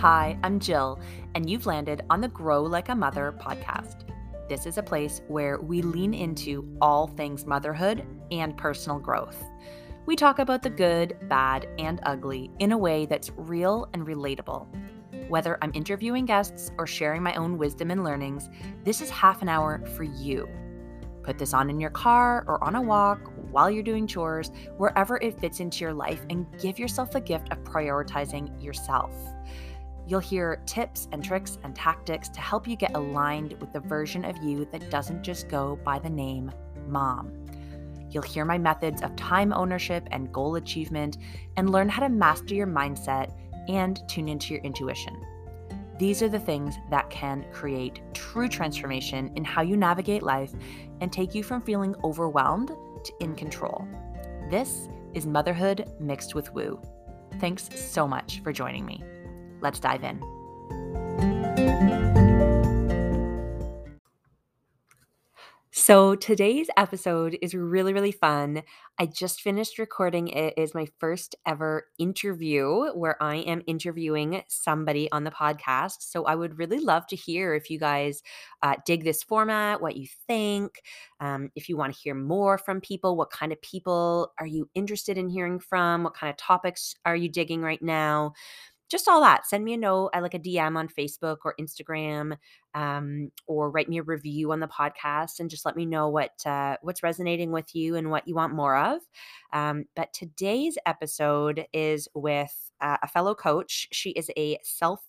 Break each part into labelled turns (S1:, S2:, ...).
S1: Hi, I'm Jill, and you've landed on the Grow Like a Mother podcast. This is a place where we lean into all things motherhood and personal growth. We talk about the good, bad, and ugly in a way that's real and relatable. Whether I'm interviewing guests or sharing my own wisdom and learnings, this is half an hour for you. Put this on in your car or on a walk while you're doing chores, wherever it fits into your life, and give yourself the gift of prioritizing yourself. You'll hear tips and tricks and tactics to help you get aligned with the version of you that doesn't just go by the name mom. You'll hear my methods of time ownership and goal achievement and learn how to master your mindset and tune into your intuition. These are the things that can create true transformation in how you navigate life and take you from feeling overwhelmed to in control. This is motherhood mixed with woo. Thanks so much for joining me. Let's dive in. So, today's episode is really, really fun. I just finished recording. It is my first ever interview where I am interviewing somebody on the podcast. So, I would really love to hear if you guys uh, dig this format, what you think, um, if you want to hear more from people, what kind of people are you interested in hearing from, what kind of topics are you digging right now just all that. Send me a note, I like a DM on Facebook or Instagram, um, or write me a review on the podcast, and just let me know what uh, what's resonating with you and what you want more of. Um, but today's episode is with uh, a fellow coach. She is a self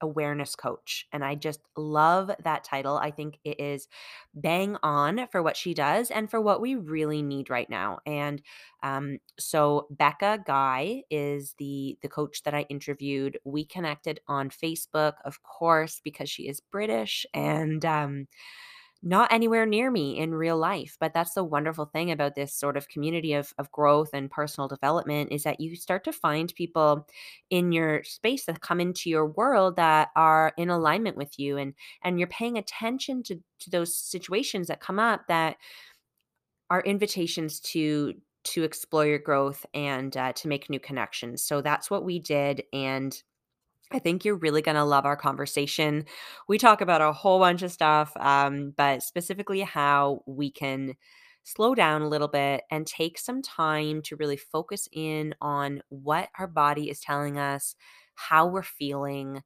S1: awareness coach. And I just love that title. I think it is bang on for what she does and for what we really need right now. And um, so Becca Guy is the the coach that I interviewed. We connected on Facebook, of course, because she is British and um, not anywhere near me in real life. But that's the wonderful thing about this sort of community of, of growth and personal development is that you start to find people in your space that come into your world that are in alignment with you and and you're paying attention to, to those situations that come up that are invitations to to explore your growth and uh, to make new connections. So that's what we did. And I think you're really going to love our conversation. We talk about a whole bunch of stuff, um, but specifically how we can slow down a little bit and take some time to really focus in on what our body is telling us, how we're feeling,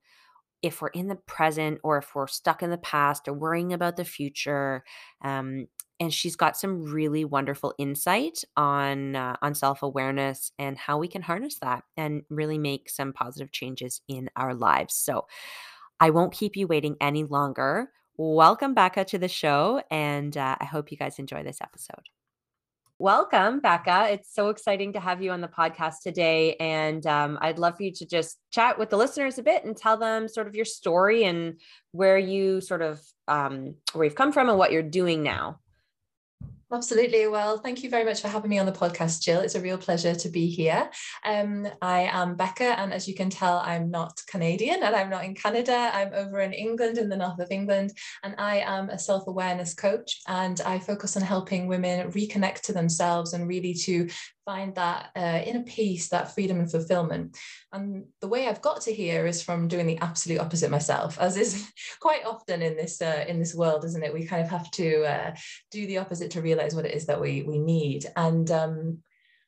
S1: if we're in the present or if we're stuck in the past or worrying about the future. Um, and she's got some really wonderful insight on uh, on self-awareness and how we can harness that and really make some positive changes in our lives. So I won't keep you waiting any longer. Welcome Becca to the show and uh, I hope you guys enjoy this episode. Welcome, Becca. It's so exciting to have you on the podcast today. And um, I'd love for you to just chat with the listeners a bit and tell them sort of your story and where you sort of um, where you've come from and what you're doing now.
S2: Absolutely. Well, thank you very much for having me on the podcast, Jill. It's a real pleasure to be here. Um, I am Becca, and as you can tell, I'm not Canadian and I'm not in Canada. I'm over in England, in the north of England, and I am a self awareness coach. And I focus on helping women reconnect to themselves and really to find that uh, inner peace, that freedom and fulfillment. And the way I've got to here is from doing the absolute opposite myself, as is quite often in this uh, in this world, isn't it? We kind of have to uh, do the opposite to realize what it is that we we need. And um,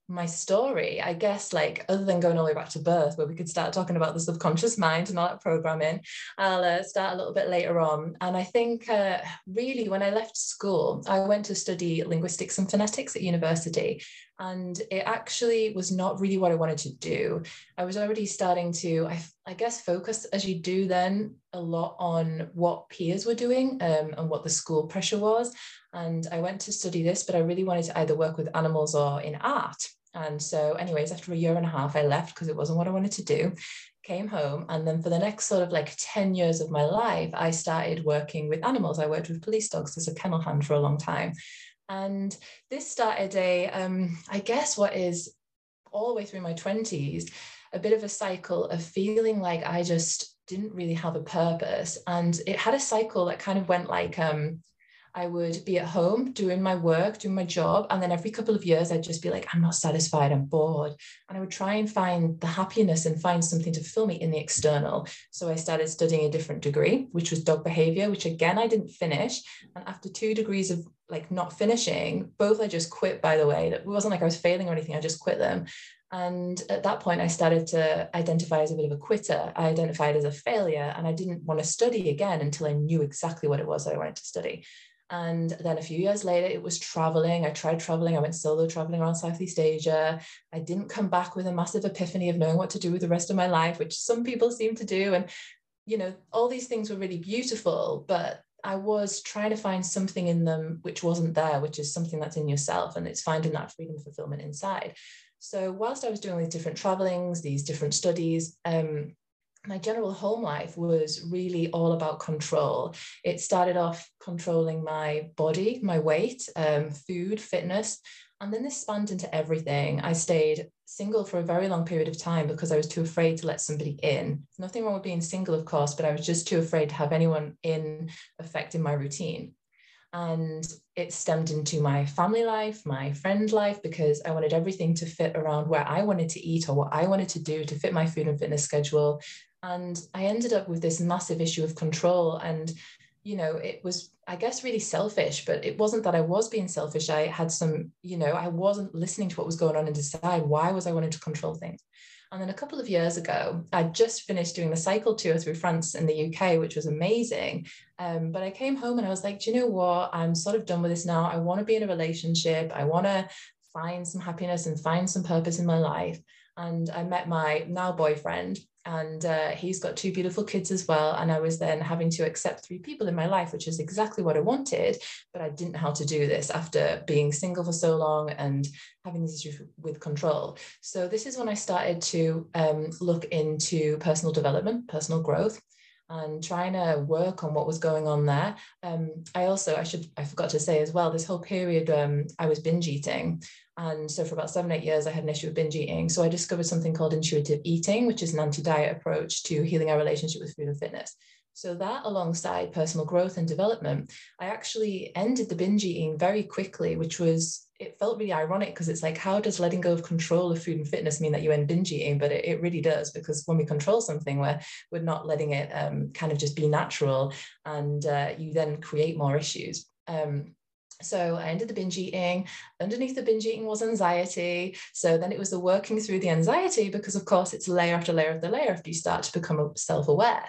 S2: my story, I guess, like other than going all the way back to birth, where we could start talking about the subconscious mind and all that programming, I'll uh, start a little bit later on. And I think uh, really when I left school, I went to study linguistics and phonetics at university. And it actually was not really what I wanted to do. I was already starting to, I, I guess, focus as you do then a lot on what peers were doing um, and what the school pressure was. And I went to study this, but I really wanted to either work with animals or in art. And so, anyways, after a year and a half, I left because it wasn't what I wanted to do. Came home, and then for the next sort of like 10 years of my life, I started working with animals. I worked with police dogs as a kennel hand for a long time. And this started a, um, I guess, what is all the way through my 20s, a bit of a cycle of feeling like I just didn't really have a purpose. And it had a cycle that kind of went like, um, I would be at home doing my work, doing my job. And then every couple of years, I'd just be like, I'm not satisfied, I'm bored. And I would try and find the happiness and find something to fill me in the external. So I started studying a different degree, which was dog behavior, which again, I didn't finish. And after two degrees of like not finishing, both I just quit, by the way. It wasn't like I was failing or anything, I just quit them. And at that point, I started to identify as a bit of a quitter. I identified as a failure, and I didn't want to study again until I knew exactly what it was that I wanted to study. And then a few years later, it was traveling. I tried traveling. I went solo traveling around Southeast Asia. I didn't come back with a massive epiphany of knowing what to do with the rest of my life, which some people seem to do. And, you know, all these things were really beautiful, but I was trying to find something in them which wasn't there, which is something that's in yourself. And it's finding that freedom fulfillment inside. So, whilst I was doing these different travelings, these different studies, um, my general home life was really all about control. It started off controlling my body, my weight, um, food, fitness, and then this spanned into everything. I stayed single for a very long period of time because I was too afraid to let somebody in. Nothing wrong with being single, of course, but I was just too afraid to have anyone in affecting my routine. And it stemmed into my family life, my friend life, because I wanted everything to fit around where I wanted to eat or what I wanted to do to fit my food and fitness schedule. And I ended up with this massive issue of control. And, you know, it was, I guess, really selfish, but it wasn't that I was being selfish. I had some, you know, I wasn't listening to what was going on and decide why was I wanting to control things. And then a couple of years ago, I just finished doing the cycle tour through France and the UK, which was amazing. Um, but I came home and I was like, do you know what? I'm sort of done with this now. I want to be in a relationship. I want to find some happiness and find some purpose in my life. And I met my now boyfriend and uh, he's got two beautiful kids as well and i was then having to accept three people in my life which is exactly what i wanted but i didn't know how to do this after being single for so long and having these issues with control so this is when i started to um, look into personal development personal growth and trying to work on what was going on there. Um, I also, I should, I forgot to say as well, this whole period um, I was binge eating. And so for about seven, eight years, I had an issue with binge eating. So I discovered something called intuitive eating, which is an anti diet approach to healing our relationship with food and fitness. So that alongside personal growth and development, I actually ended the binge eating very quickly, which was, it felt really ironic because it's like, how does letting go of control of food and fitness mean that you end binge eating? But it, it really does, because when we control something, we're, we're not letting it um, kind of just be natural and uh, you then create more issues. Um, so I ended the binge eating. Underneath the binge eating was anxiety. So then it was the working through the anxiety because, of course, it's layer after layer after layer after you start to become self aware.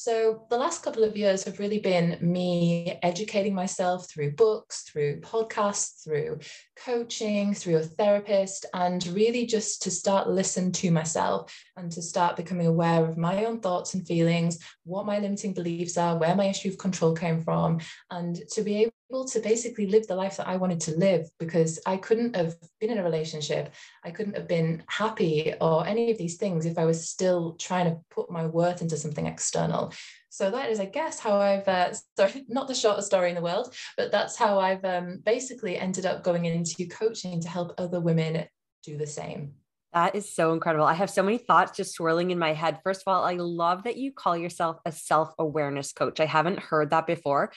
S2: So the last couple of years have really been me educating myself through books, through podcasts, through coaching, through a therapist, and really just to start listen to myself and to start becoming aware of my own thoughts and feelings, what my limiting beliefs are, where my issue of control came from, and to be able to basically live the life that I wanted to live because I couldn't have been in a relationship. I couldn't have been happy or any of these things if I was still trying to put my worth into something external. So that is, I guess, how I've, uh, sorry, not the shortest story in the world, but that's how I've um, basically ended up going into coaching to help other women do the same.
S1: That is so incredible. I have so many thoughts just swirling in my head. First of all, I love that you call yourself a self awareness coach. I haven't heard that before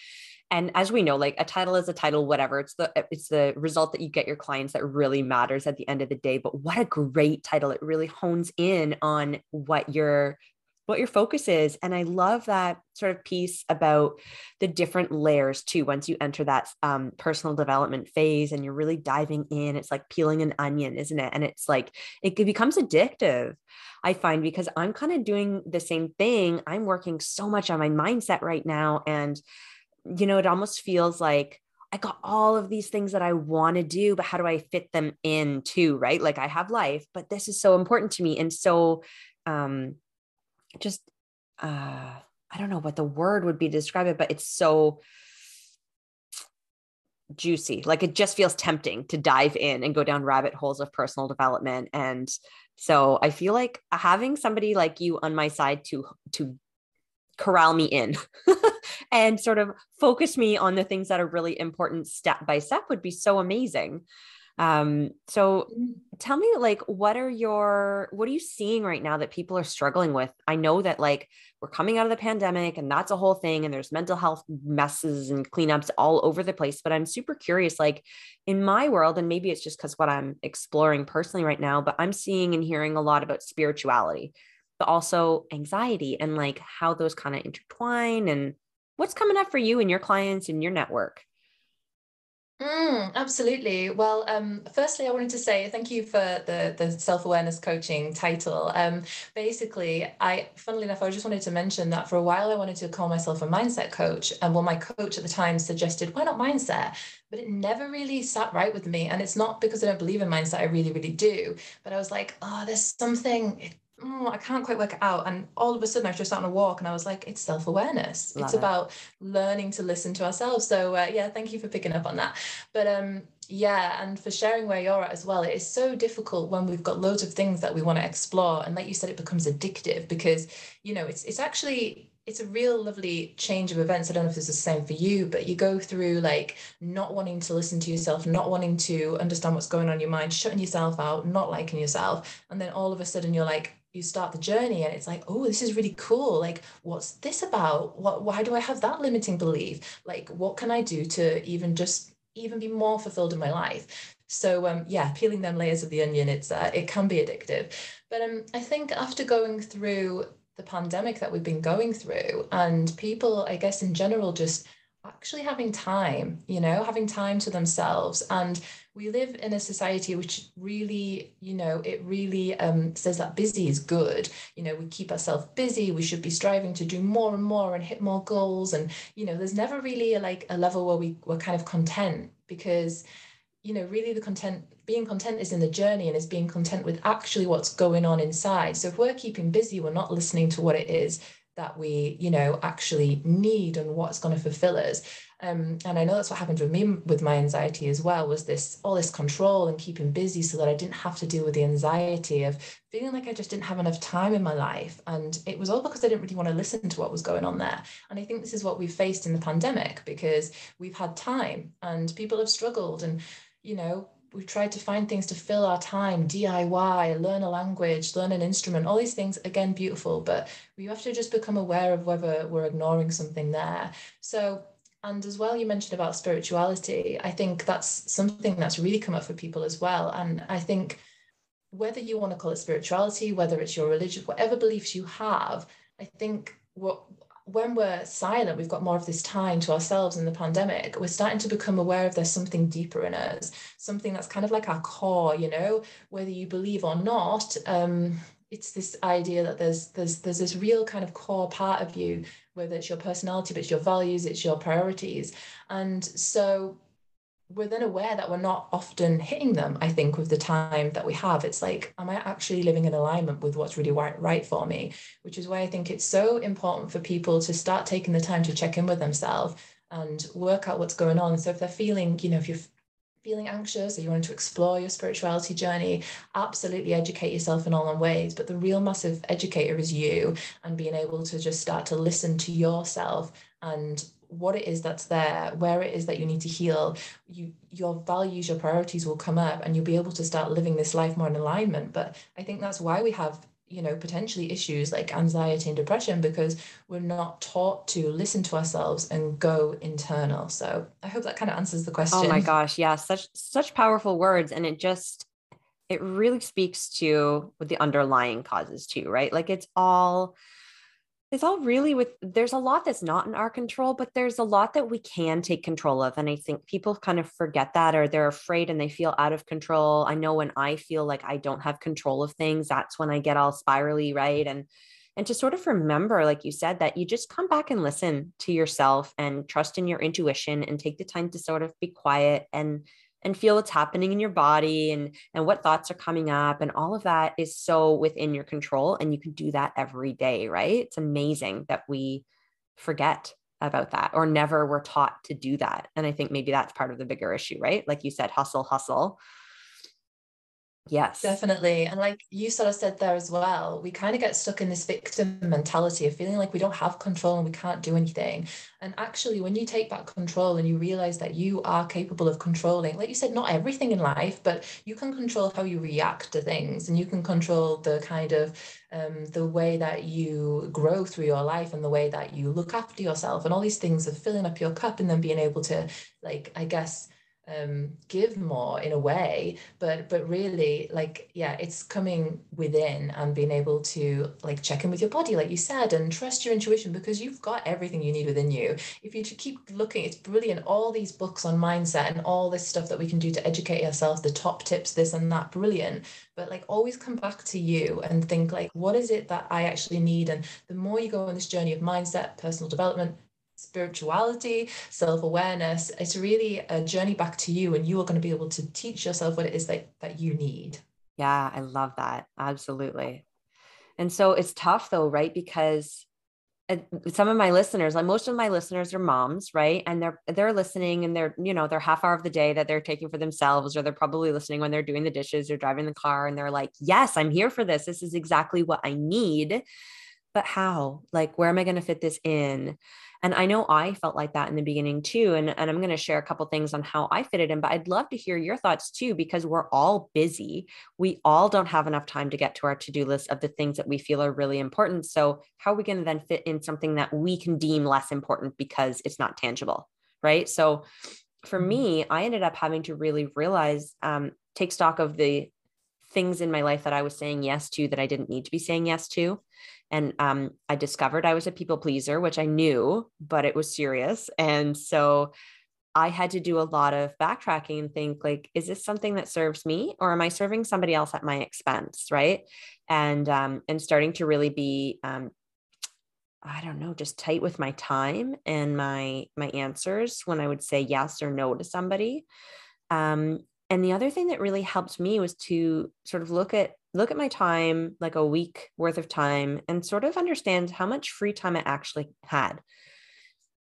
S1: and as we know like a title is a title whatever it's the it's the result that you get your clients that really matters at the end of the day but what a great title it really hones in on what your what your focus is and i love that sort of piece about the different layers too once you enter that um, personal development phase and you're really diving in it's like peeling an onion isn't it and it's like it becomes addictive i find because i'm kind of doing the same thing i'm working so much on my mindset right now and you know, it almost feels like I got all of these things that I want to do, but how do I fit them in too? Right. Like I have life, but this is so important to me. And so, um, just, uh, I don't know what the word would be to describe it, but it's so juicy. Like it just feels tempting to dive in and go down rabbit holes of personal development. And so I feel like having somebody like you on my side to, to corral me in and sort of focus me on the things that are really important step by step would be so amazing. Um, so
S2: Mm.
S1: tell me like what are your what are you seeing right now that people are struggling with? I know that like we're coming out of the pandemic and that's a whole thing and there's mental health messes and cleanups all over the place, but I'm super curious like in my world and maybe it's just cuz what I'm exploring personally right now, but I'm seeing and hearing a lot about spirituality, but also anxiety and like how those kind of intertwine and what's coming up for you and your clients and your network.
S2: Mm, absolutely. Well, um, firstly, I wanted to say thank you for the the self awareness coaching title. Um, basically, I, funnily enough, I just wanted to mention that for a while I wanted to call myself a mindset coach, and well, my coach at the time suggested why not mindset, but it never really sat right with me. And it's not because I don't believe in mindset; I really, really do. But I was like, oh, there's something oh, I can't quite work it out. And all of a sudden, I was just out on a walk and I was like, it's self awareness. It's
S1: it.
S2: about learning to listen to ourselves. So, uh, yeah, thank you for picking up on that. But um, yeah, and for sharing where you're at as well. It is so difficult when we've got loads of things that we want to explore. And like you said, it becomes addictive because, you know, it's, it's actually it's a real lovely change of events. I don't know if this is the same for you, but you go through like not wanting to listen to yourself, not wanting to understand what's going on in your mind, shutting yourself out, not liking yourself. And then all of a sudden you're like, you start the journey and it's like oh this is really cool. Like what's this about? What why do i have that limiting belief? Like what can i do to even just even be more fulfilled in my life? So um yeah peeling them layers of the onion it's uh, it can be addictive. But um i think after going through the pandemic that we've been going through and people i guess in general just actually having time you know having time to themselves and we live in a society which really, you know, it really um, says that busy is good. You know, we keep ourselves busy. We should be striving to do more and more and hit more goals. And you know, there's never really a, like a level where we we're kind of content because, you know, really the content being content is in the journey and is being content with actually what's going on inside. So if we're keeping busy, we're not listening to what it is that we, you know, actually need and what's going to fulfill us. Um, and I know that's what happened with me with my anxiety as well, was this all this control and keeping busy so that I didn't have to deal with the anxiety of feeling like I just didn't have enough time in my life. And it was all because I didn't really want to listen to what was going on there. And I think this is what we've faced in the pandemic because we've had time and people have struggled and, you know, we've tried to find things to fill our time diy learn a language learn an instrument all these things again beautiful but we have to just become aware of whether we're ignoring something there. So and as well you mentioned about spirituality. I think that's something that's really come up for people as well. And i think whether you want to call it spirituality whether it's your religion whatever beliefs you have i think what when we're silent, we've got more of this time to ourselves in the pandemic. We're starting to become aware of there's something deeper in us, something that's kind of like our core, you know, whether you believe or not. Um, it's this idea that there's there's there's this real kind of core part of you, whether it's your personality, but it's your values, it's your priorities. And so we're then aware that we're not often hitting them i think with the time that we have. It's like am i actually living in alignment with what's really right, right for me? Which is why i think it's so important for people to start taking the time to check in with themselves and work out what's going on. So if they're feeling you know if you're feeling anxious or you want to explore your spirituality journey absolutely educate yourself in all in ways. But the real massive educator is you and being able to just start to listen to yourself and what it is that's there, where it is that you need to heal, you your values, your priorities will come up and you'll be able to start living this life more in alignment. But I think that's why we have you know potentially issues like anxiety and depression because we're not taught to listen to ourselves and go internal. So i hope that kind of answers the question
S1: oh my gosh yeah such such powerful words. And it just it really speaks to what the underlying causes too right? Like it's all it's all really with there's a lot that's not in our control but there's a lot that we can take control of and i think people kind of forget that or they're afraid and they feel out of control. I know when i feel like i don't have control of things that's when i get all spirally right? And and to sort of remember like you said that you just come back and listen to yourself and trust in your intuition and take the time to sort of be quiet and and feel what's happening in your body and and what thoughts are coming up and all of that is so within your control and you can do that every day right? It's amazing that we forget about that or never were taught to do that and i think maybe that's part of the bigger issue right? Like you said hustle hustle Yes.
S2: Definitely. And like you sort of said there as well, we kind of get stuck in this victim mentality of feeling like we don't have control and we can't do anything. And actually, when you take back control and you realize that you are capable of controlling, like you said, not everything in life, but you can control how you react to things and you can control the kind of um, the way that you grow through your life and the way that you look after yourself and all these things of filling up your cup and then being able to, like, I guess, um, give more in a way but but really like yeah it's coming within and being able to like check in with your body like you said and trust your intuition because you've got everything you need within you. If you keep looking it's brilliant. All these books on mindset and all this stuff that we can do to educate ourselves the top tips this and that brilliant. But like always come back to you and think like what is it that i actually need? And the more you go on this journey of mindset personal development spirituality, self awareness. It's really a journey back to you, and you are going to be able to teach yourself what it is that, that you need.
S1: Yeah, I love that. Absolutely. And so it's tough though, right? Because some of my listeners, like most of my listeners are moms, right? And they're they're listening and they're, you know, they're half hour of the day that they're taking for themselves, or they're probably listening when they're doing the dishes or driving the car. And they're like, yes, I'm here for this. This is exactly what I need. But how? Like, where am I going to fit this in? And I know I felt like that in the beginning too. And, and I'm going to share a couple things on how I fit it in, but I'd love to hear your thoughts too, because we're all busy. We all don't have enough time to get to our to do list of the things that we feel are really important. So, how are we going to then fit in something that we can deem less important because it's not tangible? Right. So, for mm-hmm. me, I ended up having to really realize, um, take stock of the things in my life that I was saying yes to that I didn't need to be saying yes to. And um, I discovered I was a people pleaser, which I knew, but it was serious. And so I had to do a lot of backtracking and think like, is this something that serves me or am I serving somebody else at my expense? Right. And um, and starting to really be um, I don't know, just tight with my time and my my answers when I would say yes or no to somebody. Um, and the other thing that really helped me was to sort of look at look at my time, like a week worth of time, and sort of understand how much free time I actually had.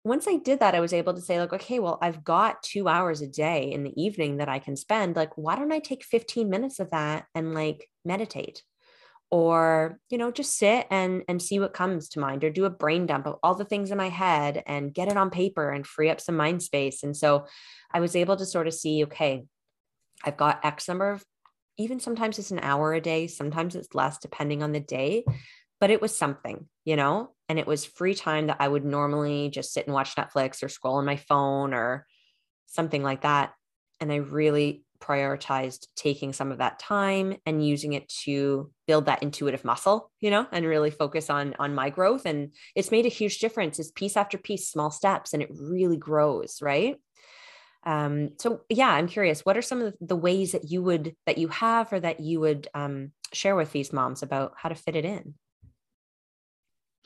S1: Once I did that, I was able to say, like, okay, well, I've got two hours a day in the evening that I can spend. Like, why don't I take 15 minutes of that and like meditate? Or, you know, just sit and and see what comes to mind or do a brain dump of all the things in my head and get it on paper and free up some mind space. And so I was able to sort of see, okay, I've got X number of even sometimes it's an hour a day, sometimes it's less depending on the day, but it was something, you know, and it was free time that I would normally just sit and watch Netflix or scroll on my phone or something like that. And I really prioritized taking some of that time and using it to build that intuitive muscle you know and really focus on on my growth. And it's made a huge difference. It's piece after piece small steps and it really grows right um, so yeah, I'm curious, what are some of the ways that you would, that you have, or that you would um, share with these moms about how to fit it in?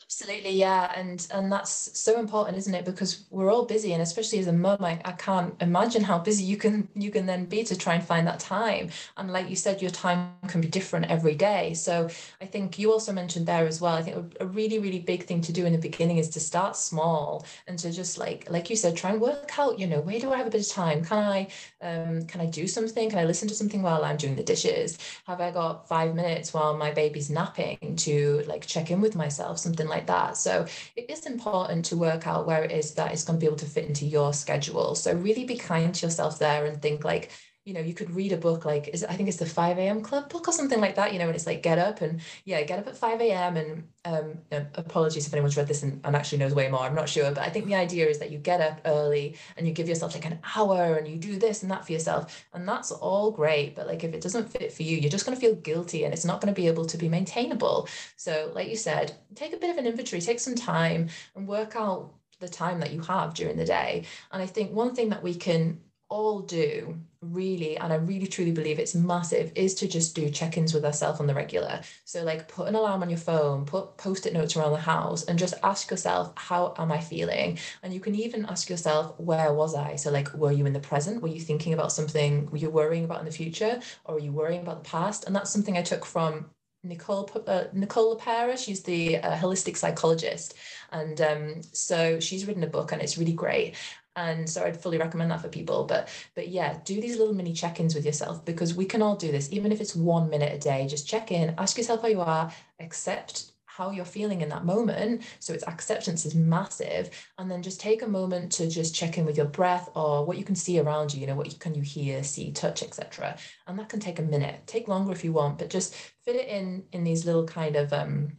S2: Absolutely, yeah, and and that's so important, isn't it? Because we're all busy, and especially as a mum, I, I can't imagine how busy you can you can then be to try and find that time. And like you said, your time can be different every day. So I think you also mentioned there as well. I think a, really really big thing to do in the beginning is to start small and to just like like you said, try and work out. You know, where do I have a bit of time? Can I um can I do something? Can I listen to something while I'm doing the dishes? Have I got five minutes while my baby's napping to like check in with myself? Something like that. So it is important to work out where it is that it's going to be able to fit into your schedule. So really be kind to yourself there and think like, you know, you could read a book like is I think it's the 5 a.m. club book or something like that, you know, and it's like get up and yeah, get up at 5 a.m. and um apologies if anyone's read this and, and actually knows way more. I'm not sure. But I think the idea is that you get up early and you give yourself like an hour and you do this and that for yourself. And that's all great. But like if it doesn't fit for you, you're just gonna feel guilty and it's not going to be able to be maintainable. So like you said, take a bit of an inventory, take some time and work out the time that you have during the day. And I think one thing that we can all do really and i really truly believe it's massive is to just do check-ins with ourselves on the regular. So like put an alarm on your phone put post-it notes around the house and just ask yourself how am i feeling? And you can even ask yourself where was i? So like were you in the present? Were you thinking about something were you worrying about in the future or are you worrying about the past? And that's something i took from Nicole uh, Nicole LePera. She's the uh, holistic psychologist, and um, so she's written a book, and it's really great. And so I'd fully recommend that for people. But but yeah, do these little mini check-ins with yourself because we can all do this, even if it's one minute a day. Just check in, ask yourself how you are, accept how you're feeling in that moment. So its acceptance is massive. And then just take a moment to just check in with your breath or what you can see around you, you know, what you, can you hear, see, touch, etc. And that can take a minute, take longer if you want, but just fit it in in these little kind of um,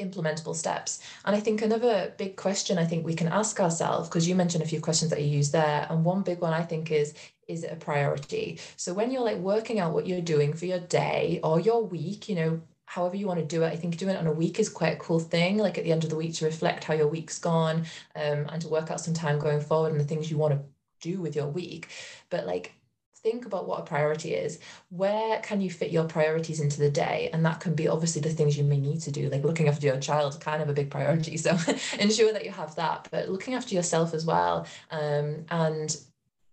S2: implementable steps. And I think another big question I think we can ask ourselves, because you mentioned a few questions that you use there, and one big one I think is, is it a priority? So when you're like working out what you're doing for your day or your week, you know, however you want to do it. I think doing it on a week is quite a cool thing. Like at the end of the week to reflect how your week's gone um, and to work out some time going forward and the things you want to do with your week. But like think about what a priority is. Where can you fit your priorities into the day? And that can be obviously the things you may need to do, like looking after your child, kind of a big priority. So ensure that you have that, but looking after yourself as well. Um, and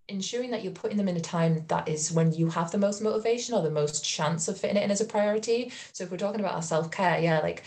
S2: ensuring that you're putting them in a time that is when you have the most motivation or the most chance of fitting it in as a priority. So if we're talking about our self-care, yeah, like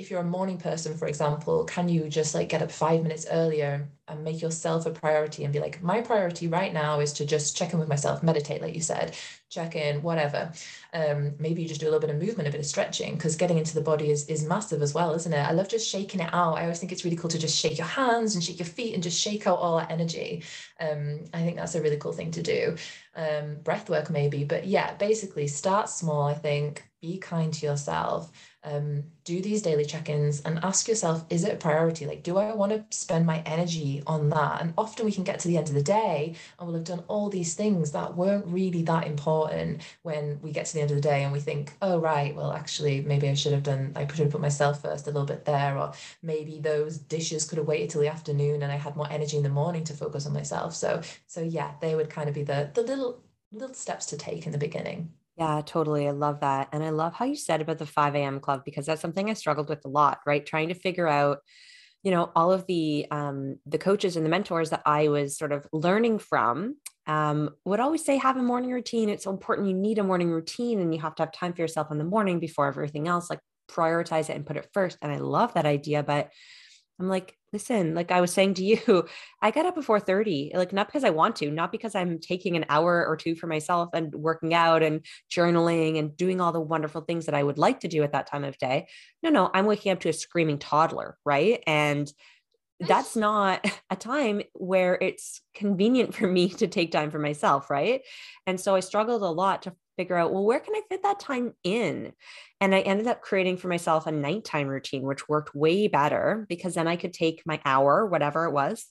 S2: if you're a morning person, for example, can you just like get up five minutes earlier and make yourself a priority and be like, my priority right now is to just check in with myself, meditate, like you said, check in, whatever. Um, maybe you just do a little bit of movement, a bit of stretching, because getting into the body is, is massive as well, isn't it? I love just shaking it out. I always think it's really cool to just shake your hands and shake your feet and just shake out all that energy. Um, I think that's a really cool thing to do. Um, breath work, maybe, but yeah, basically start small, I think, be kind to yourself um, do these daily check-ins and ask yourself is it a priority? Like do i want to spend my energy on that? And often we can get to the end of the day and we'll have done all these things that weren't really that important when we get to the end of the day and we think oh right well actually maybe i should have done i should have put myself first a little bit there or maybe those dishes could have waited till the afternoon and i had more energy in the morning to focus on myself. So so yeah they would kind of be the the little little steps to take in the beginning
S1: yeah, totally. I love that. And I love how you said about the 5 a.m. club because that's something I struggled with a lot, right? Trying to figure out, you know, all of the um the coaches and the mentors that I was sort of learning from um, would always say have a morning routine. It's so important. You need a morning routine and you have to have time for yourself in the morning before everything else. Like prioritize it and put it first. And I love that idea, but I'm like, listen, like I was saying to you, I get up before 30, like not because I want to, not because I'm taking an hour or two for myself and working out and journaling and doing all the wonderful things that I would like to do at that time of day. No, no, I'm waking up to a screaming toddler, right? And that's not a time where it's convenient for me to take time for myself, right? And so I struggled a lot to figure out, well, where can I fit that time in? And I ended up creating for myself a nighttime routine, which worked way better because then I could take my hour, whatever it was,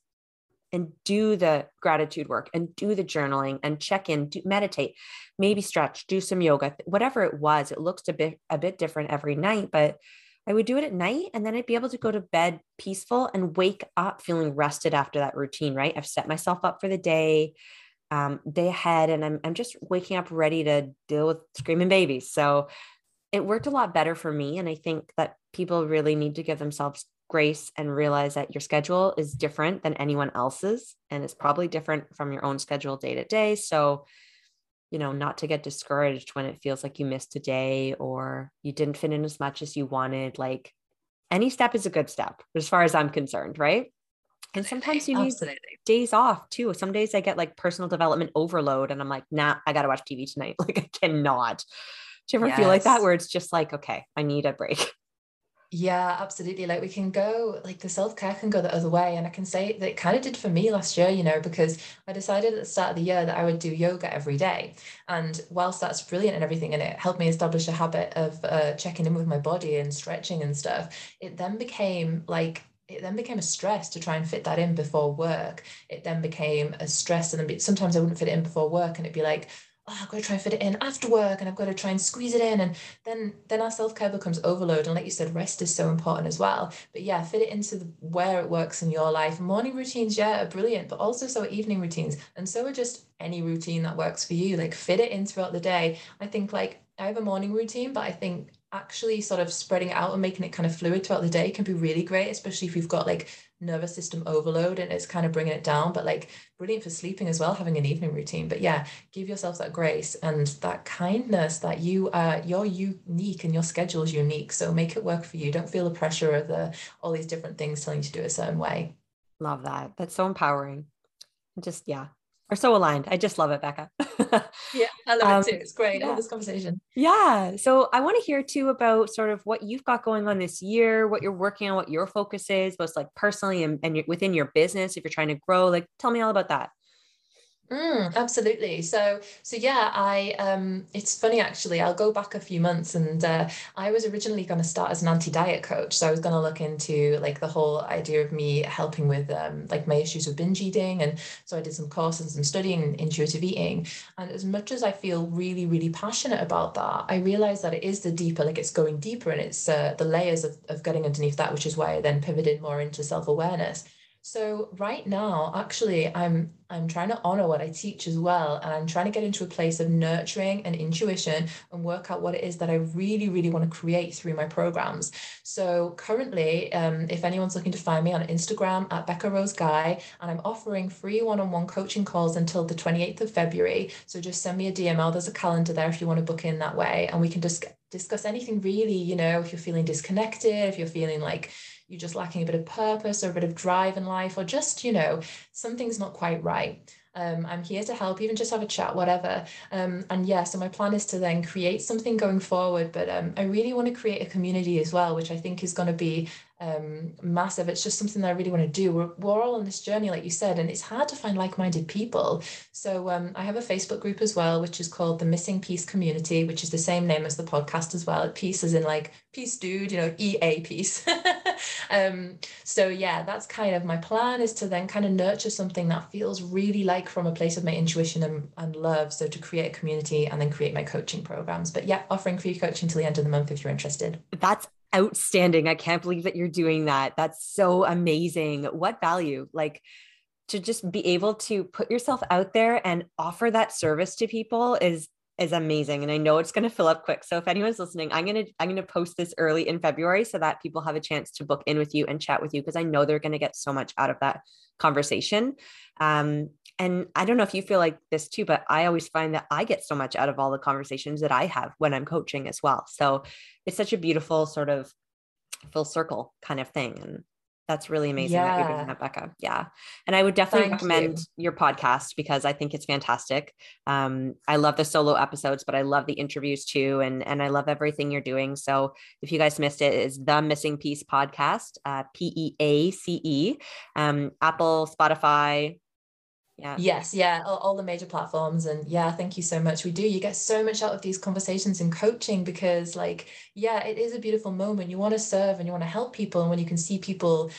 S1: and do the gratitude work and do the journaling and check in, do, meditate, maybe stretch, do some yoga, whatever it was. It looks a bit a bit different every night, but I would do it at night and then I'd be able to go to bed peaceful and wake up feeling rested after that routine, right? I've set myself up for the day um, day ahead and I'm, I'm just waking up ready to deal with screaming babies. So it worked a lot better for me. And I think that people really need to give themselves grace and realize that your schedule is different than anyone else's and it's probably different from your own schedule day to day. So, you know, not to get discouraged when it feels like you missed a day or you didn't fit in as much as you wanted. Like any step is a good step as far as I'm concerned, right? And sometimes you need Absolutely. days off too. Some days I get like personal development overload and I'm like, nah, I got to watch TV tonight. Like I cannot. Do you ever yes. feel like that where it's just like, okay, I need a break?
S2: Yeah, absolutely. Like we can go, like the self care can go the other way. And I can say that it kind of did for me last year, you know, because I decided at the start of the year that I would do yoga every day. And whilst that's brilliant and everything, and it helped me establish a habit of uh, checking in with my body and stretching and stuff, it then became like it then became a stress to try and fit that in before work. It then became a stress, and then sometimes I wouldn't fit it in before work, and it'd be like, oh, I've got to try and fit it in after work, and I've got to try and squeeze it in, and then then our self care becomes overload. And like you said, rest is so important as well. But yeah, fit it into the, where it works in your life. Morning routines, yeah, are brilliant, but also so are evening routines, and so are just any routine that works for you. Like fit it in throughout the day. I think like I have a morning routine, but I think actually sort of spreading out and making it kind of fluid throughout the day can be really great, especially if you've got like nervous system overload and it's kind of bringing it down, but like brilliant for sleeping as well, having an evening routine. But yeah, give yourself that grace and that kindness that you are, you're unique and your schedule is unique. So make it work for you. Don't feel the pressure of the all these different things telling you to do a certain way.
S1: Love that. That's so empowering. just yeah, are so aligned. I just love it, Becca.
S2: yeah, I love um, it too. It's great. Yeah. I love this conversation.
S1: Yeah. So I want to hear too about sort of what you've got going on this year, what you're working on, what your focus is, both like personally and, and within your business. If you're trying to grow, like tell me all about that.
S2: Mm, absolutely. So, so yeah, I um, it's funny actually. I'll go back a few months, and uh, I was originally going to start as an anti-diet coach. So I was going to look into like the whole idea of me helping with um, like my issues with binge eating, and so I did some courses and studying intuitive eating. And as much as I feel really, really passionate about that, I realized that it is the deeper, like it's going deeper, and it's uh, the layers of of getting underneath that, which is why I then pivoted more into self awareness. So right now, actually, I'm I'm trying to honor what I teach as well, and I'm trying to get into a place of nurturing and intuition and work out what it is that I really, really want to create through my programs. So currently, um, if anyone's looking to find me on Instagram at Becca Rose Guy, and I'm offering free one-on-one coaching calls until the 28th of February. So just send me a DML. There's a calendar there if you want to book in that way, and we can just discuss anything really. You know, if you're feeling disconnected, if you're feeling like you're just lacking a bit of purpose or a bit of drive in life, or just, you know, something's not quite right. Um, I'm here to help, even just have a chat, whatever. Um, and yeah, so my plan is to then create something going forward. But um, I really want to create a community as well, which I think is going to be um, massive. It's just something that I really want to do. We're, we're all on this journey, like you said, and it's hard to find like minded people. So um, I have a Facebook group as well, which is called the Missing Peace Community, which is the same name as the podcast as well. Peace is in like peace, dude, you know, EA peace. um, so yeah, that's kind of my plan is to then kind of nurture something that feels really like from a place of my intuition and, and love. So to create a community and then create my coaching programs. But yeah, offering free coaching till the end of the month if you're interested.
S1: That's outstanding. I can't believe that you're doing that. That's so amazing. What value? Like to just be able to put yourself out there and offer that service to people is is amazing and I know it's going to fill up quick. So if anyone's listening, I'm going to I'm going to post this early in February so that people have a chance to book in with you and chat with you because I know they're going to get so much out of that conversation. Um, and I don't know if you feel like this too, but I always find that I get so much out of all the conversations that I have when I'm coaching as well. So it's such a beautiful sort of full circle kind of thing. And that's really amazing yeah. that you're doing that, Becca. Yeah. And I would definitely Thank recommend you. your podcast because I think it's fantastic. Um, I love the solo episodes, but I love the interviews too. And, and I love everything you're doing. So if you guys missed it, it, is the Missing Peace podcast, uh, P E A C E, um, Apple, Spotify,
S2: yeah. Yes yeah all, all, the major platforms and yeah thank you so much. We do you get so much out of these conversations and coaching because like yeah it is a beautiful moment. You want to serve and you want to help people and when you can see people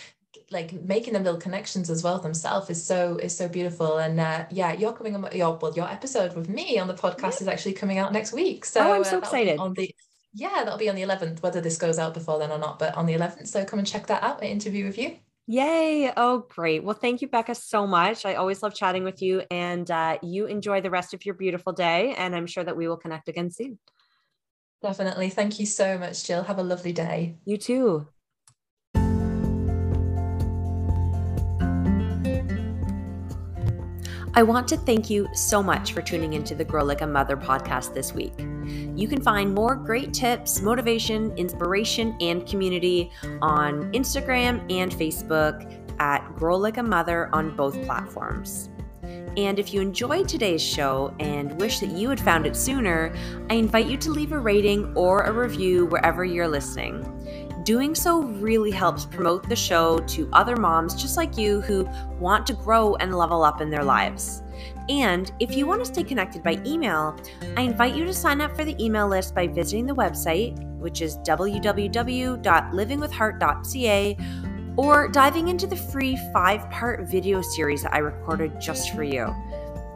S2: like making them little connections as well themselves is so is so beautiful. And uh, yeah you're coming on your well your episode with me on the podcast yeah. is actually coming out next week. So
S1: oh, i'm so uh, excited.
S2: on the yeah that'll be on the 11th whether this goes out before then or not but on the 11th so come and check that out my interview with you
S1: Yay. Oh, great. Well, thank you, Becca, so much. I always love chatting with you, and uh, you enjoy the rest of your beautiful day. And I'm sure that we will connect again soon.
S2: Definitely. Thank you so much, Jill. Have a lovely day.
S1: You too. I want to thank you so much for tuning into the Grow Like a Mother podcast this week. You can find more great tips, motivation, inspiration, and community on Instagram and Facebook at Grow Like a Mother on both platforms. And if you enjoyed today's show and wish that you had found it sooner, I invite you to leave a rating or a review wherever you're listening. Doing so really helps promote the show to other moms just like you who want to grow and level up in their lives. And if you want to stay connected by email, I invite you to sign up for the email list by visiting the website, which is www.livingwithheart.ca, or diving into the free five part video series that I recorded just for you.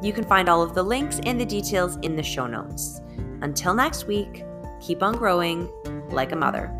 S1: You can find all of the links and the details in the show notes. Until next week, keep on growing like a mother.